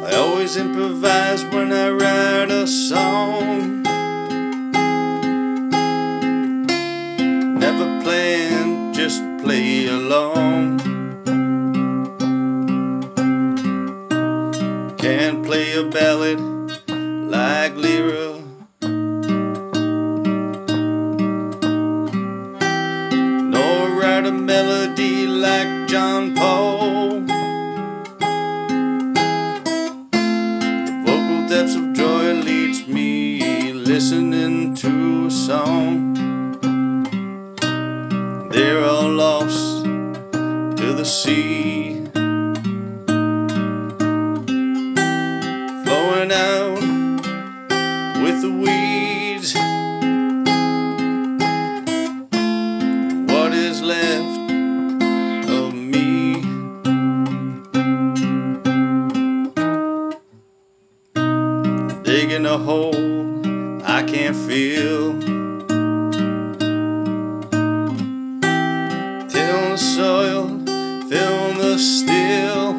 I always improvise when I write a song. Never plan, just play along. Can't play a ballad like Lyra. Nor write a melody like John Paul. Vocal depths of joy leads me listening to a song. The sea, flowing out with the weeds. What is left of me? Digging a hole I can't feel. Still.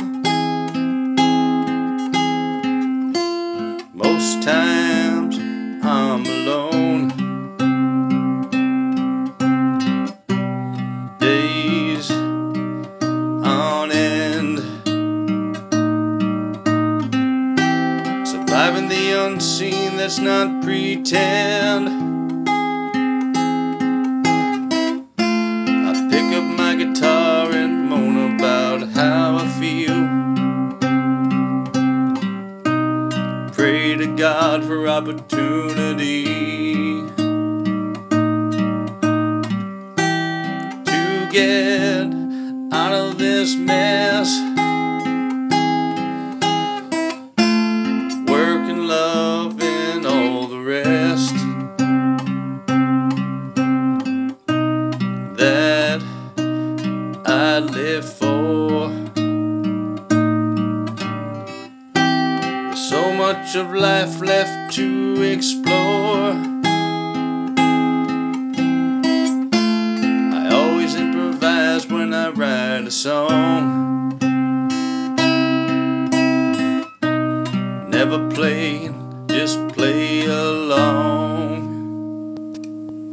Most times I'm alone. Days on end. Surviving the unseen, that's not pretend. To God for opportunity to get out of this mess. Work and love and all the rest. That I live much of life left to explore. I always improvise when I write a song. Never play, just play along.